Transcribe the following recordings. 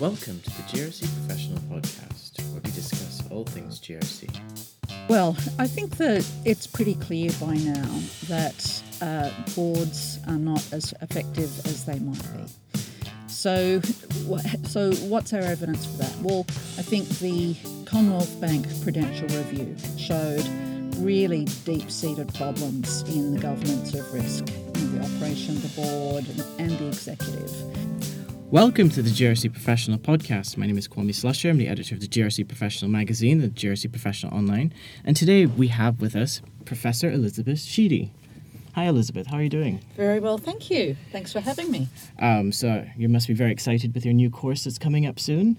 Welcome to the GRC Professional Podcast, where we discuss all things GRC. Well, I think that it's pretty clear by now that uh, boards are not as effective as they might be. So, so what's our evidence for that? Well, I think the Commonwealth Bank Prudential Review showed really deep-seated problems in the governance of risk, in the operation of the board and the executive. Welcome to the GRC Professional Podcast. My name is Kwame Slusher. I'm the editor of the GRC Professional magazine, the GRC Professional Online. And today we have with us Professor Elizabeth Sheedy. Hi, Elizabeth. How are you doing? Very well, thank you. Thanks for having me. Um, so, you must be very excited with your new course that's coming up soon.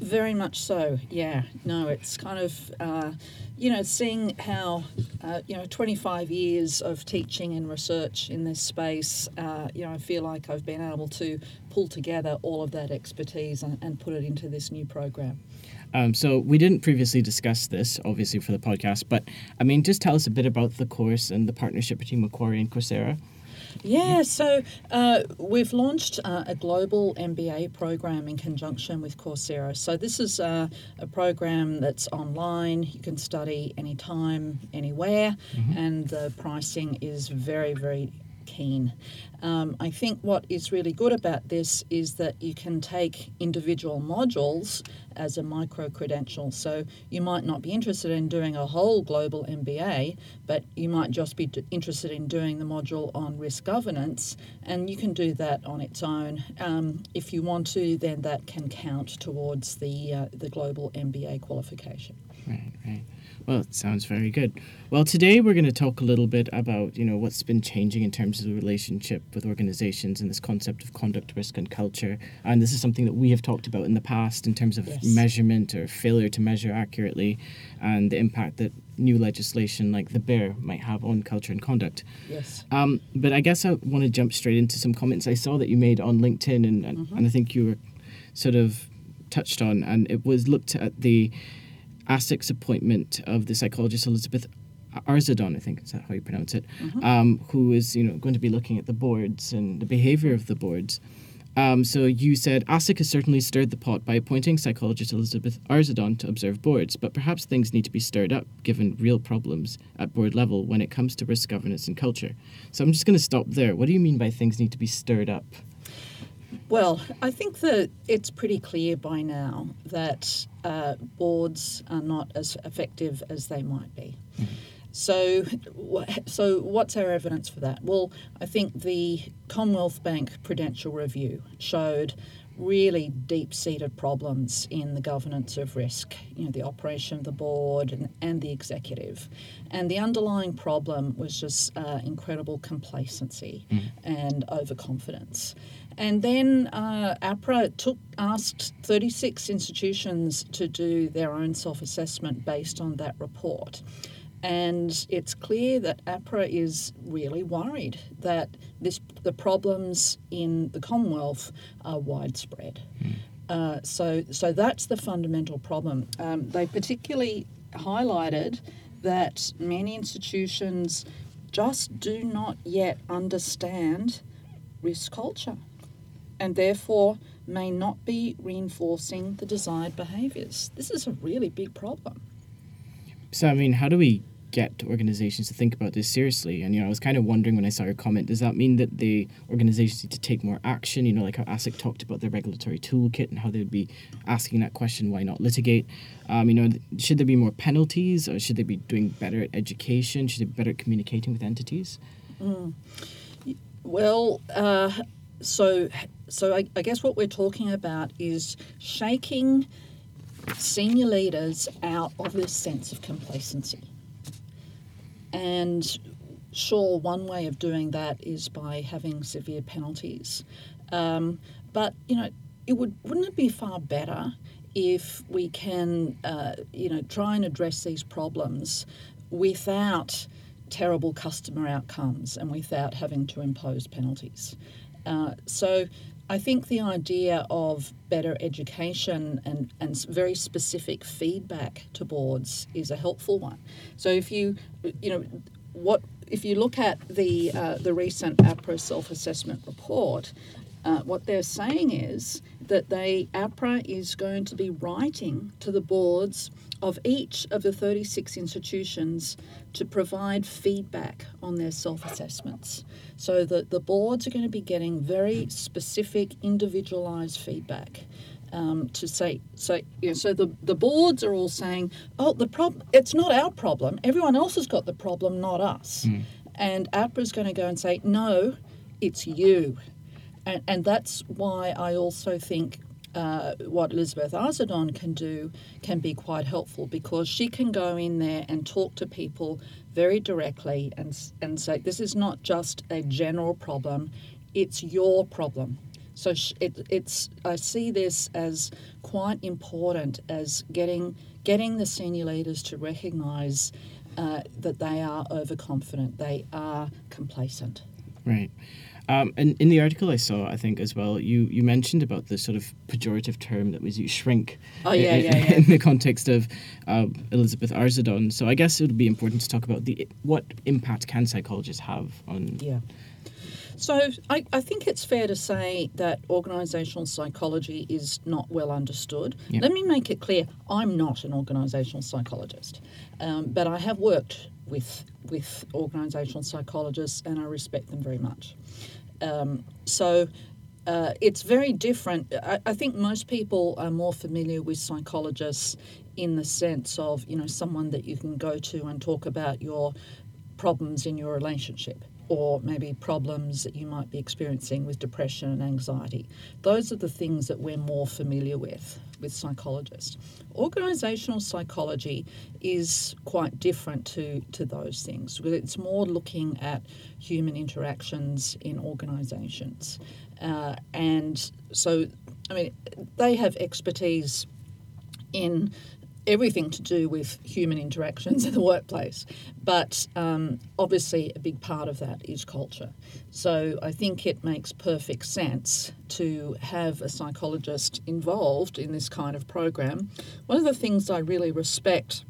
Very much so, yeah. No, it's kind of, uh, you know, seeing how, uh, you know, 25 years of teaching and research in this space, uh, you know, I feel like I've been able to pull together all of that expertise and, and put it into this new program. Um, so we didn't previously discuss this, obviously, for the podcast, but I mean, just tell us a bit about the course and the partnership between Macquarie and Coursera. Yeah, so uh, we've launched uh, a global MBA program in conjunction with Coursera. So this is uh, a program that's online. You can study anytime, anywhere, mm-hmm. and the pricing is very, very keen. Um, I think what is really good about this is that you can take individual modules as a micro credential. So you might not be interested in doing a whole global MBA, but you might just be interested in doing the module on risk governance, and you can do that on its own. Um, if you want to, then that can count towards the uh, the global MBA qualification. Right, right. Well, it sounds very good. Well, today we're going to talk a little bit about, you know, what's been changing in terms of the relationship with organizations and this concept of conduct, risk, and culture. And this is something that we have talked about in the past in terms of yes. measurement or failure to measure accurately and the impact that new legislation like the BEAR might have on culture and conduct. Yes. Um, but I guess I want to jump straight into some comments I saw that you made on LinkedIn and, and, mm-hmm. and I think you were sort of touched on, and it was looked at the ASIC's appointment of the psychologist Elizabeth Arzadon, I think is that how you pronounce it, mm-hmm. um, who is you know going to be looking at the boards and the behavior of the boards. Um, so you said ASIC has certainly stirred the pot by appointing psychologist Elizabeth Arzadon to observe boards, but perhaps things need to be stirred up given real problems at board level when it comes to risk governance and culture. So I'm just going to stop there. What do you mean by things need to be stirred up? Well, I think that it's pretty clear by now that uh, boards are not as effective as they might be. Mm-hmm. So, so what's our evidence for that? Well, I think the Commonwealth Bank Prudential Review showed really deep-seated problems in the governance of risk, you know, the operation of the board and, and the executive. And the underlying problem was just uh, incredible complacency mm. and overconfidence. And then uh, APRA took asked 36 institutions to do their own self-assessment based on that report. And it's clear that APRA is really worried that this, the problems in the Commonwealth are widespread. Mm. Uh, so, so that's the fundamental problem. Um, they particularly highlighted that many institutions just do not yet understand risk culture and therefore may not be reinforcing the desired behaviours. This is a really big problem. So, I mean, how do we get organizations to think about this seriously? And, you know, I was kind of wondering when I saw your comment, does that mean that the organizations need to take more action? You know, like how ASIC talked about their regulatory toolkit and how they would be asking that question, why not litigate? Um, you know, should there be more penalties or should they be doing better at education? Should they be better at communicating with entities? Mm. Well, uh, so so I, I guess what we're talking about is shaking senior leaders out of this sense of complacency. And sure, one way of doing that is by having severe penalties. Um, but, you know, it would wouldn't it be far better if we can, uh, you know, try and address these problems without terrible customer outcomes and without having to impose penalties? Uh, so I think the idea of better education and, and very specific feedback to boards is a helpful one. So if you, you know, what if you look at the uh, the recent APRA self-assessment report, uh, what they're saying is that they APRA is going to be writing to the boards of each of the 36 institutions to provide feedback on their self-assessments. So that the boards are going to be getting very specific, individualized feedback. Um, to say, so you know, so the, the boards are all saying, oh, the problem, it's not our problem. Everyone else has got the problem, not us. And APRA is going to go and say, no, it's you. And, and that's why I also think uh, what Elizabeth Arzadon can do can be quite helpful because she can go in there and talk to people very directly and, and say, this is not just a general problem, it's your problem. So it, it's I see this as quite important as getting getting the senior leaders to recognise uh, that they are overconfident, they are complacent. Right. Um, and in the article I saw, I think as well, you, you mentioned about the sort of pejorative term that was used, shrink. Oh, yeah, in, yeah, yeah. in the context of uh, Elizabeth Arzadon. So I guess it would be important to talk about the what impact can psychologists have on. Yeah. So I, I think it's fair to say that organisational psychology is not well understood. Yeah. Let me make it clear: I'm not an organisational psychologist, um, but I have worked with with organisational psychologists, and I respect them very much. Um, so. Uh, it's very different. I, I think most people are more familiar with psychologists in the sense of, you know, someone that you can go to and talk about your problems in your relationship or maybe problems that you might be experiencing with depression and anxiety. Those are the things that we're more familiar with with psychologists. Organizational psychology is quite different to, to those things it's more looking at human interactions in organizations. Uh, and so, I mean, they have expertise in everything to do with human interactions in the workplace. But um, obviously, a big part of that is culture. So I think it makes perfect sense to have a psychologist involved in this kind of program. One of the things I really respect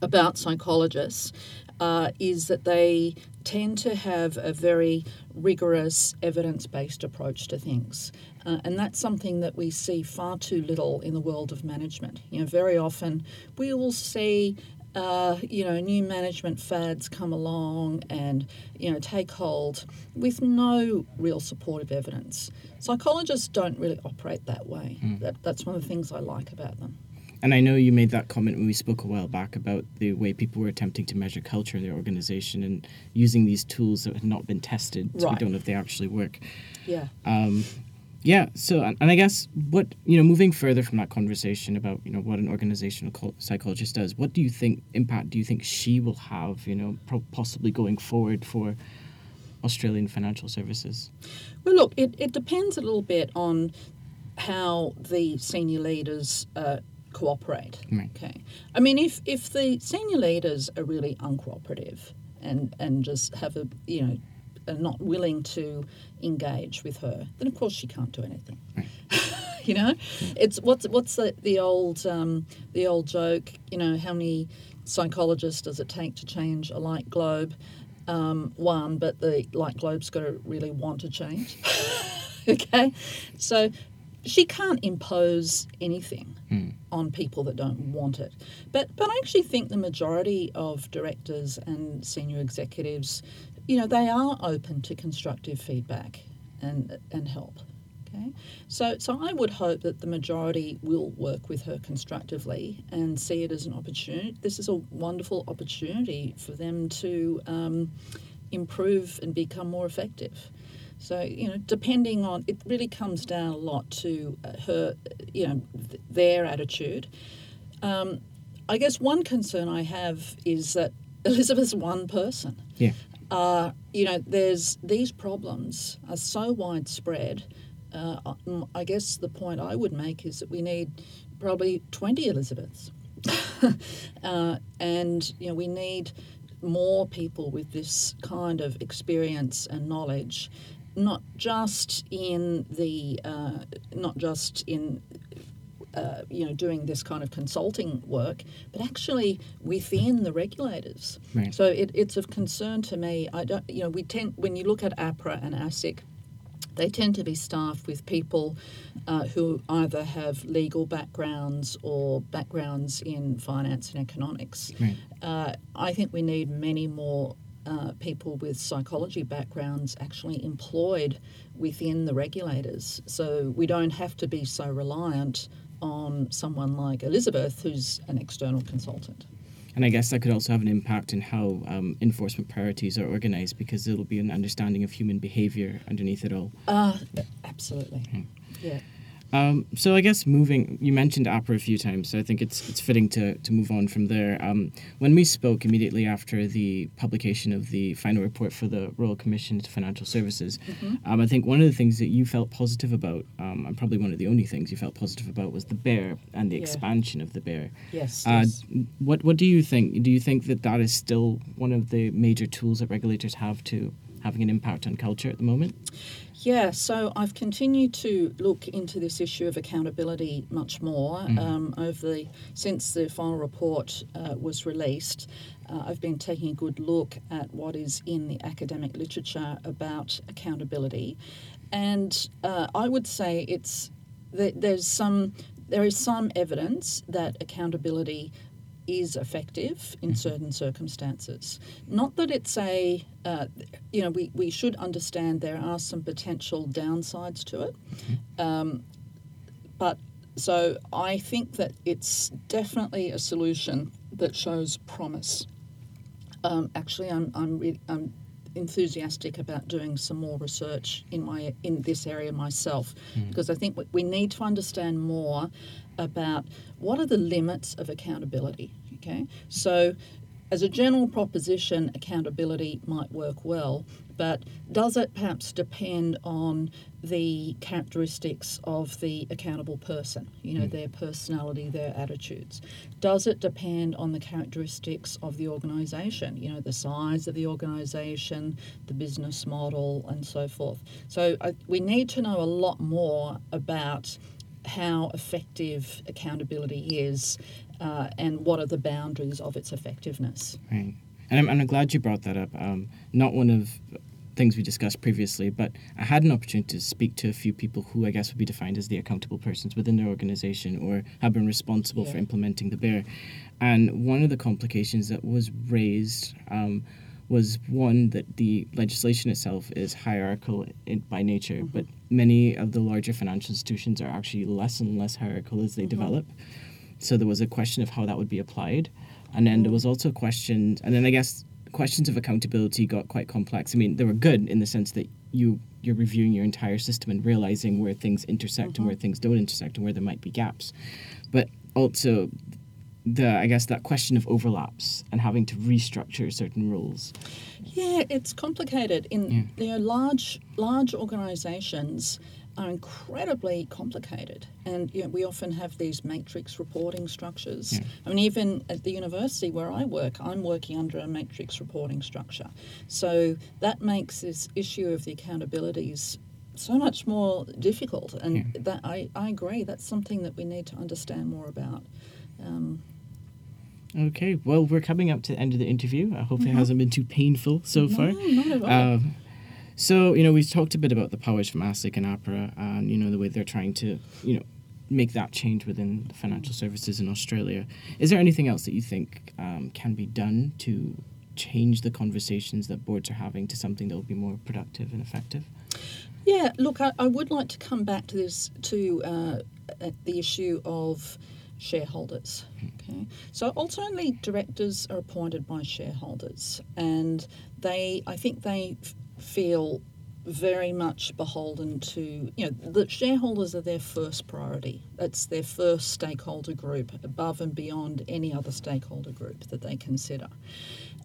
about psychologists uh, is that they tend to have a very rigorous, evidence based approach to things. Uh, and that's something that we see far too little in the world of management. You know, very often we will see. Uh, you know, new management fads come along and you know take hold with no real supportive evidence. Psychologists don't really operate that way. That, that's one of the things I like about them. And I know you made that comment when we spoke a while back about the way people were attempting to measure culture in their organization and using these tools that had not been tested, so we don't know if they actually work. Yeah. Um, yeah. So, and I guess what you know, moving further from that conversation about you know what an organizational psychologist does, what do you think impact do you think she will have? You know, pro- possibly going forward for Australian financial services. Well, look, it, it depends a little bit on how the senior leaders uh, cooperate. Right. Okay. I mean, if, if the senior leaders are really uncooperative and, and just have a, you know, are not willing to engage with her, then of course she can't do anything. you know, it's what's what's the the old um, the old joke. You know, how many psychologists does it take to change a light globe? Um, one, but the light globe's got to really want to change. okay, so she can't impose anything on people that don't want it. But but I actually think the majority of directors and senior executives, you know, they are open to constructive feedback and and help. Okay, so so I would hope that the majority will work with her constructively and see it as an opportunity. This is a wonderful opportunity for them to um, improve and become more effective. So you know, depending on it, really comes down a lot to uh, her, you know, th- their attitude. Um, I guess one concern I have is that Elizabeth's one person Yeah. Uh, you know, there's these problems are so widespread. Uh, I guess the point I would make is that we need probably 20 Elizabeths. uh, and, you know, we need more people with this kind of experience and knowledge, not just in the, uh, not just in uh, you know, doing this kind of consulting work, but actually within the regulators. Right. So it, it's of concern to me. I don't, you know, we tend when you look at APRA and ASIC, they tend to be staffed with people uh, who either have legal backgrounds or backgrounds in finance and economics. Right. Uh, I think we need many more uh, people with psychology backgrounds actually employed within the regulators. So we don't have to be so reliant on someone like Elizabeth, who's an external consultant. And I guess that could also have an impact in how um, enforcement priorities are organized because it'll be an understanding of human behavior underneath it all. Uh, absolutely. Yeah. Um, so I guess moving, you mentioned APRA a few times, so I think it's it's fitting to, to move on from there. Um, when we spoke immediately after the publication of the final report for the Royal Commission to Financial Services, um, I think one of the things that you felt positive about, um, and probably one of the only things you felt positive about, was the BEAR and the Yeah. expansion of the BEAR. Yes. Uh, yes. what what do you think? Do you think that that is still one of the major tools that regulators have to having an impact on culture at the moment? Yeah, so I've continued to look into this issue of accountability much more um, over the since the final report uh, was released. Uh, I've been taking a good look at what is in the academic literature about accountability, and uh, I would say it's that there's some there is some evidence that accountability is effective in certain circumstances. Not that it's a, uh, you know, we, we should understand there are some potential downsides to it. Um, but so I think that it's definitely a solution that shows promise. Um, actually, I'm, I'm, re- I'm enthusiastic about doing some more research in my in this area myself hmm. because I think we- we need to understand more about what are the limits of accountability. Okay, so as a general proposition, accountability might work well, but does it perhaps depend on the characteristics of the accountable person? You know, hmm. their personality, their attitudes. Does it depend on the characteristics of the organisation? You know, the size of the organisation, the business model, and so forth. So I, we need to know a lot more about how effective accountability is uh, and what are the boundaries of its effectiveness. Right. And I'm, and I'm glad you brought that up. Um, not one of things we discussed previously, but I had an opportunity to speak to a few people who I guess would be defined as the accountable persons within their organization or have been responsible for implementing the BEAR. And one of the complications that was raised um, was one that the legislation itself is hierarchical in, by nature, but many of the larger financial institutions are actually less and less hierarchical as they develop. So there was a question of how that would be applied. And then there was also a question, and then I guess questions of accountability got quite complex. I mean, they were good in the sense that you you're reviewing your entire system and realizing where things intersect and where mm-hmm. things don't intersect and where there might be gaps. But also the I guess that question of overlaps and having to restructure certain rules. Yeah, it's complicated. In you know, large large organisations are incredibly complicated, and you know, we often have these matrix reporting structures. I mean, even at the university where I work, I'm working under a matrix reporting structure. So that makes this issue of the accountabilities so much more difficult, and that I, I agree. That's something that we need to understand more about. Um, Okay, well, we're coming up to the end of the interview. I hope it hasn't been too painful so no, far. not at all. Um, so, you know, we've talked a bit about the powers from ASIC and APRA and, you know, the way they're trying to, you know, make that change within financial services in Australia. Is there anything else that you think um, can be done to change the conversations that boards are having to something that will be more productive and effective? Yeah, look, I, I would like to come back to this to uh, the issue of shareholders. Okay, so ultimately, directors are appointed by shareholders, and they, I think, they feel very much beholden to you know the shareholders are their first priority. it's their first stakeholder group, above and beyond any other stakeholder group that they consider.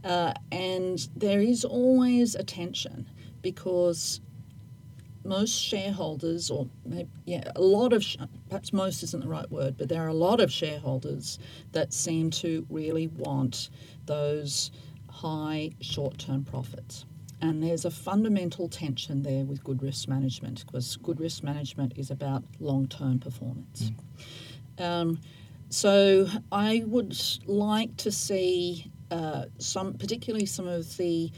Uh, and there is always a tension because most shareholders, or maybe, yeah, a lot of, perhaps most isn't the right word, but there are a lot of shareholders that seem to really want those high short term profits. And there's a fundamental tension there with good risk management because good risk management is about long term performance. Um, so I would like to see uh, some, particularly some of the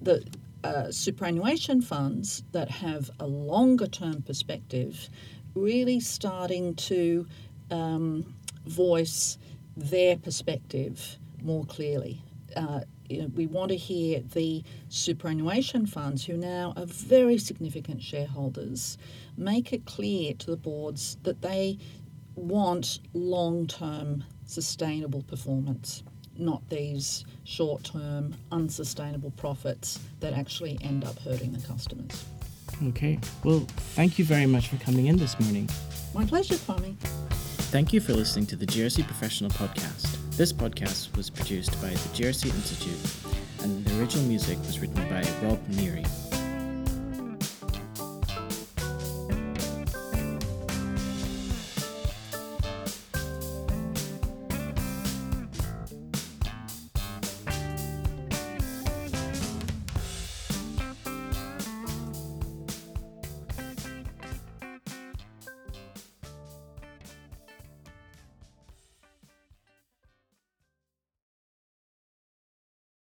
the uh, superannuation funds that have a longer term perspective really starting to um, voice their perspective more clearly. Uh, we want to hear the superannuation funds, who now are very significant shareholders, make it clear to the boards that they want long term sustainable performance, not these short term unsustainable profits that actually end up hurting the customers. Okay. Well, thank you very much for coming in this morning. My pleasure, Kwame. Thank you for listening to the GRC Professional Podcast. This podcast was produced by the GRC Institute, and the original music was written by Rob Neary.